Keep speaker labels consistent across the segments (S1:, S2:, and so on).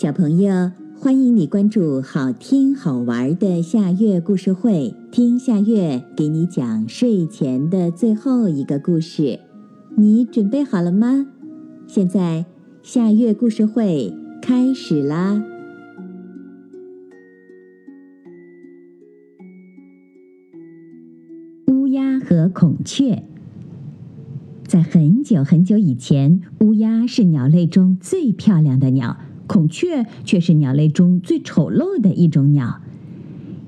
S1: 小朋友，欢迎你关注好听好玩的夏月故事会，听夏月给你讲睡前的最后一个故事。你准备好了吗？现在夏月故事会开始啦！乌鸦和孔雀。在很久很久以前，乌鸦是鸟类中最漂亮的鸟，孔雀却是鸟类中最丑陋的一种鸟。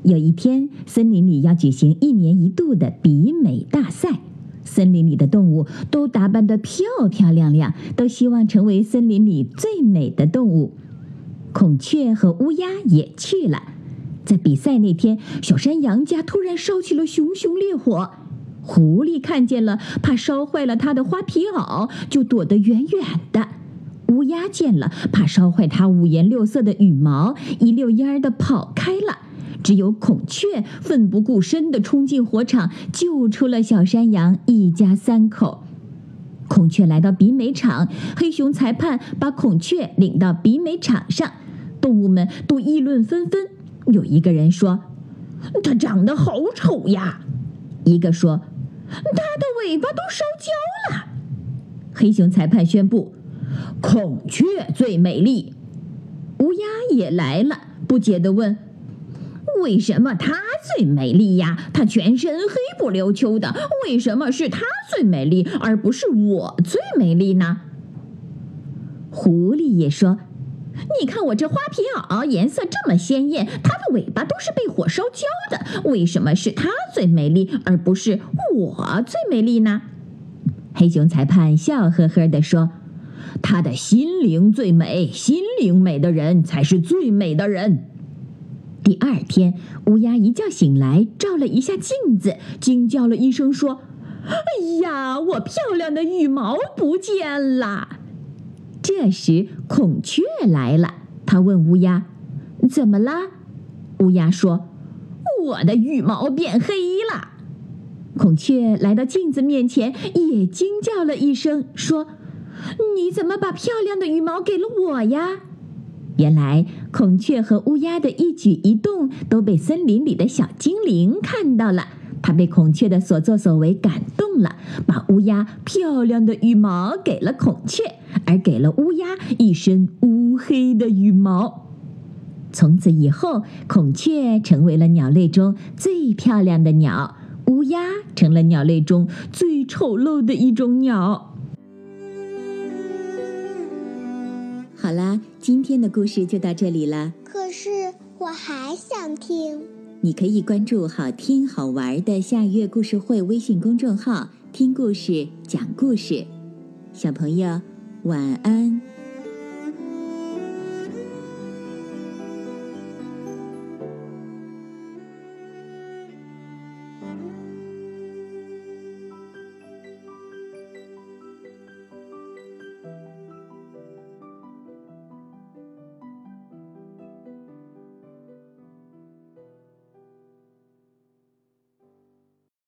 S1: 有一天，森林里要举行一年一度的比美大赛，森林里的动物都打扮得漂漂亮亮，都希望成为森林里最美的动物。孔雀和乌鸦也去了。在比赛那天，小山羊家突然烧起了熊熊烈火。狐狸看见了，怕烧坏了它的花皮袄，就躲得远远的。见了，怕烧坏它五颜六色的羽毛，一溜烟儿的跑开了。只有孔雀奋不顾身地冲进火场，救出了小山羊一家三口。孔雀来到比美场，黑熊裁判把孔雀领到比美场上，动物们都议论纷纷。有一个人说：“它长得好丑呀。”一个说。它的尾巴都烧焦了。黑熊裁判宣布：“孔雀最美丽。”乌鸦也来了，不解地问：“为什么它最美丽呀？它全身黑不溜秋的，为什么是它最美丽，而不是我最美丽呢？”狐狸也说。你看我这花皮袄，颜色这么鲜艳，它的尾巴都是被火烧焦的。为什么是它最美丽，而不是我最美丽呢？黑熊裁判笑呵呵地说：“他的心灵最美，心灵美的人才是最美的人。”第二天，乌鸦一觉醒来，照了一下镜子，惊叫了一声，说：“哎呀，我漂亮的羽毛不见了！”这时，孔雀来了。他问乌鸦：“怎么了？”乌鸦说：“我的羽毛变黑了。”孔雀来到镜子面前，也惊叫了一声，说：“你怎么把漂亮的羽毛给了我呀？”原来，孔雀和乌鸦的一举一动都被森林里的小精灵看到了。它被孔雀的所作所为感动了，把乌鸦漂亮的羽毛给了孔雀，而给了乌鸦一身乌黑的羽毛。从此以后，孔雀成为了鸟类中最漂亮的鸟，乌鸦成了鸟类中最丑陋的一种鸟。今天的故事就到这里了。
S2: 可是我还想听。
S1: 你可以关注好听好玩的夏月故事会微信公众号，听故事讲故事。小朋友，晚安。